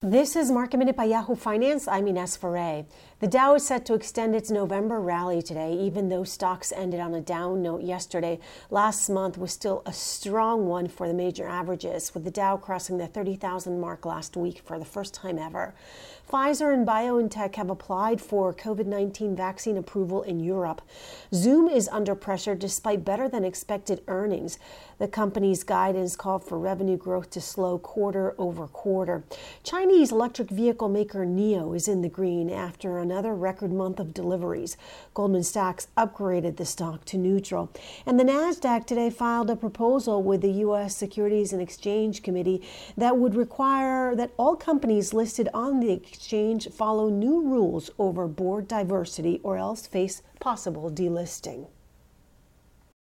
This is Market Minute by Yahoo Finance. I'm Ines Ferre. The Dow is set to extend its November rally today, even though stocks ended on a down note yesterday. Last month was still a strong one for the major averages, with the Dow crossing the 30,000 mark last week for the first time ever. Pfizer and BioNTech have applied for COVID 19 vaccine approval in Europe. Zoom is under pressure despite better than expected earnings. The company's guidance called for revenue growth to slow quarter over quarter. Chinese electric vehicle maker NIO is in the green after another record month of deliveries. Goldman Sachs upgraded the stock to neutral. And the NASDAQ today filed a proposal with the U.S. Securities and Exchange Committee that would require that all companies listed on the exchange follow new rules over board diversity or else face possible delisting.